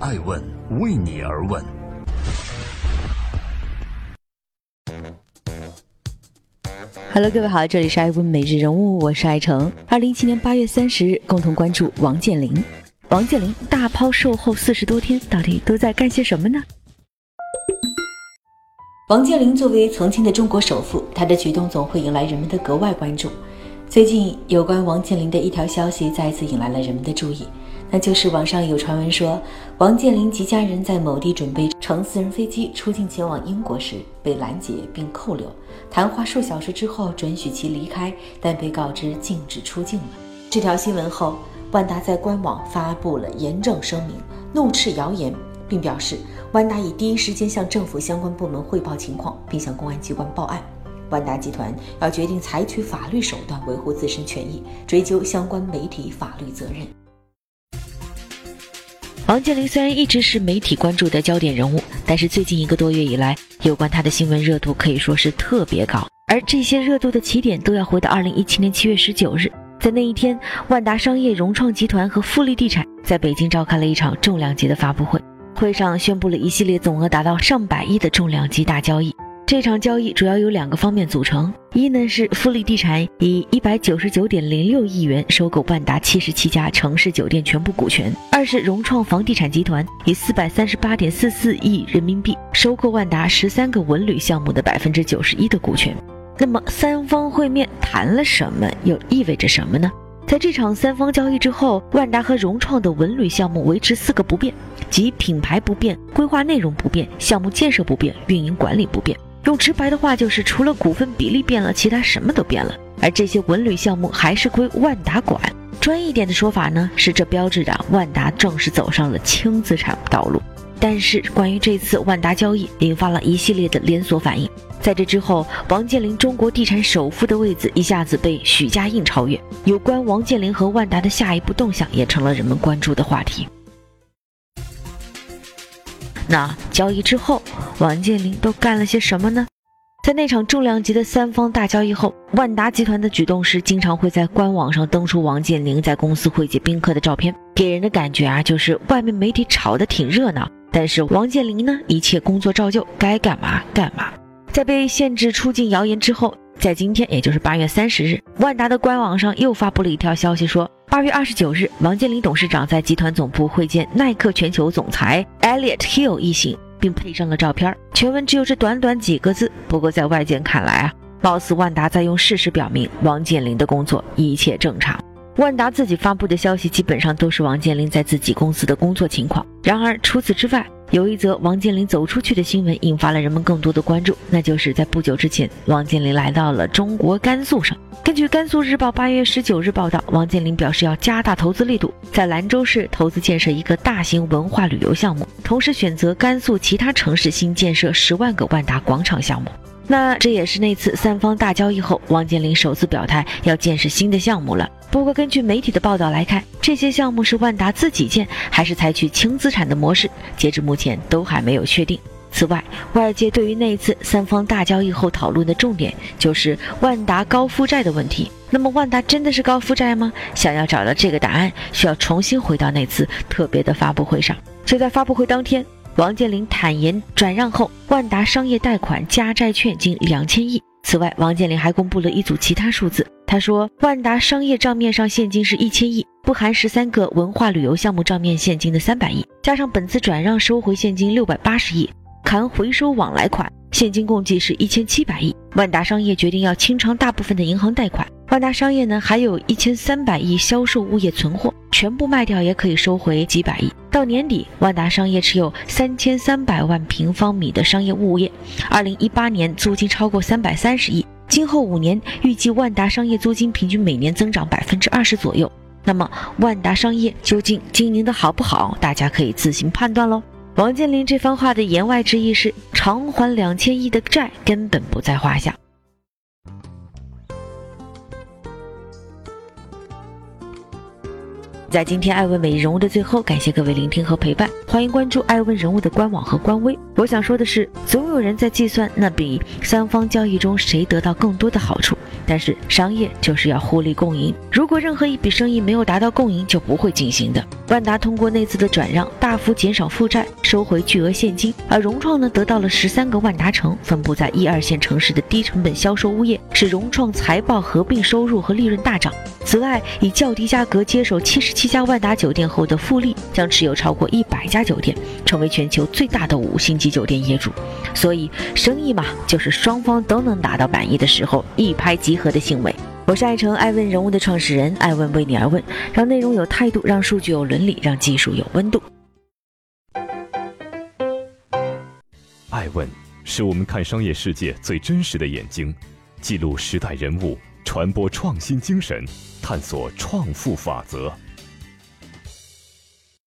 爱问为你而问。Hello，各位好，这里是爱问每日人物，我是爱成。二零一七年八月三十日，共同关注王健林。王健林大抛售后四十多天，到底都在干些什么呢？王健林作为曾经的中国首富，他的举动总会引来人们的格外关注。最近，有关王健林的一条消息再次引来了人们的注意。那就是网上有传闻说，王健林及家人在某地准备乘私人飞机出境前往英国时被拦截并扣留，谈话数小时之后准许其离开，但被告知禁止出境了。这条新闻后，万达在官网发布了严正声明，怒斥谣言，并表示万达已第一时间向政府相关部门汇报情况，并向公安机关报案。万达集团要决定采取法律手段维护自身权益，追究相关媒体法律责任。王健林虽然一直是媒体关注的焦点人物，但是最近一个多月以来，有关他的新闻热度可以说是特别高。而这些热度的起点都要回到二零一七年七月十九日，在那一天，万达商业、融创集团和富力地产在北京召开了一场重量级的发布会，会上宣布了一系列总额达到上百亿的重量级大交易。这场交易主要由两个方面组成：一呢是富力地产以一百九十九点零六亿元收购万达七十七家城市酒店全部股权；二是融创房地产集团以四百三十八点四四亿人民币收购万达十三个文旅项目的百分之九十一的股权。那么三方会面谈了什么，又意味着什么呢？在这场三方交易之后，万达和融创的文旅项目维持四个不变，即品牌不变、规划内容不变、项目建设不变、运营管理不变。用直白的话就是，除了股份比例变了，其他什么都变了。而这些文旅项目还是归万达管。专业点的说法呢，是这标志着万达正式走上了轻资产道路。但是，关于这次万达交易，引发了一系列的连锁反应。在这之后，王健林中国地产首富的位子一下子被许家印超越。有关王健林和万达的下一步动向，也成了人们关注的话题。那交易之后，王健林都干了些什么呢？在那场重量级的三方大交易后，万达集团的举动是经常会在官网上登出王健林在公司会见宾客的照片，给人的感觉啊，就是外面媒体炒得挺热闹，但是王健林呢，一切工作照旧，该干嘛干嘛。在被限制出境谣言之后，在今天，也就是八月三十日，万达的官网上又发布了一条消息说。八月二十九日，王健林董事长在集团总部会见耐克全球总裁 Elliot Hill 一行，并配上了照片。全文只有这短短几个字，不过在外界看来啊，貌似万达在用事实表明王健林的工作一切正常。万达自己发布的消息基本上都是王健林在自己公司的工作情况。然而除此之外，有一则王健林走出去的新闻引发了人们更多的关注，那就是在不久之前，王健林来到了中国甘肃省。根据甘肃日报八月十九日报道，王健林表示要加大投资力度，在兰州市投资建设一个大型文化旅游项目，同时选择甘肃其他城市新建设十万个万达广场项目。那这也是那次三方大交易后，王健林首次表态要建设新的项目了。不过，根据媒体的报道来看，这些项目是万达自己建，还是采取轻资产的模式，截至目前都还没有确定。此外，外界对于那次三方大交易后讨论的重点就是万达高负债的问题。那么，万达真的是高负债吗？想要找到这个答案，需要重新回到那次特别的发布会上。就在发布会当天，王健林坦言转让后，万达商业贷款加债券近两千亿。此外，王健林还公布了一组其他数字。他说，万达商业账面上现金是一千亿，不含十三个文化旅游项目账面现金的三百亿，加上本次转让收回现金六百八十亿，含回收往来款，现金共计是一千七百亿。万达商业决定要清偿大部分的银行贷款。万达商业呢，还有一千三百亿销售物业存货，全部卖掉也可以收回几百亿。到年底，万达商业持有三千三百万平方米的商业物业，二零一八年租金超过三百三十亿。今后五年，预计万达商业租金平均每年增长百分之二十左右。那么，万达商业究竟经营的好不好？大家可以自行判断喽。王健林这番话的言外之意是，偿还两千亿的债根本不在话下。在今天爱问每日人物的最后，感谢各位聆听和陪伴，欢迎关注爱问人物的官网和官微。我想说的是，总有人在计算那笔三方交易中谁得到更多的好处。但是商业就是要互利共赢，如果任何一笔生意没有达到共赢，就不会进行的。万达通过那次的转让，大幅减少负债，收回巨额现金，而融创呢，得到了十三个万达城，分布在一二线城市的低成本销售物业，使融创财报合并收入和利润大涨。此外，以较低价格接手七十七家万达酒店后的富力，将持有超过一百家酒店，成为全球最大的五星级酒店业主。所以，生意嘛，就是双方都能达到满意的时候，一拍即合的行为。我是爱成爱问人物的创始人，爱问为你而问，让内容有态度，让数据有伦理，让技术有温度。爱问是我们看商业世界最真实的眼睛，记录时代人物。传播创新精神，探索创富法则。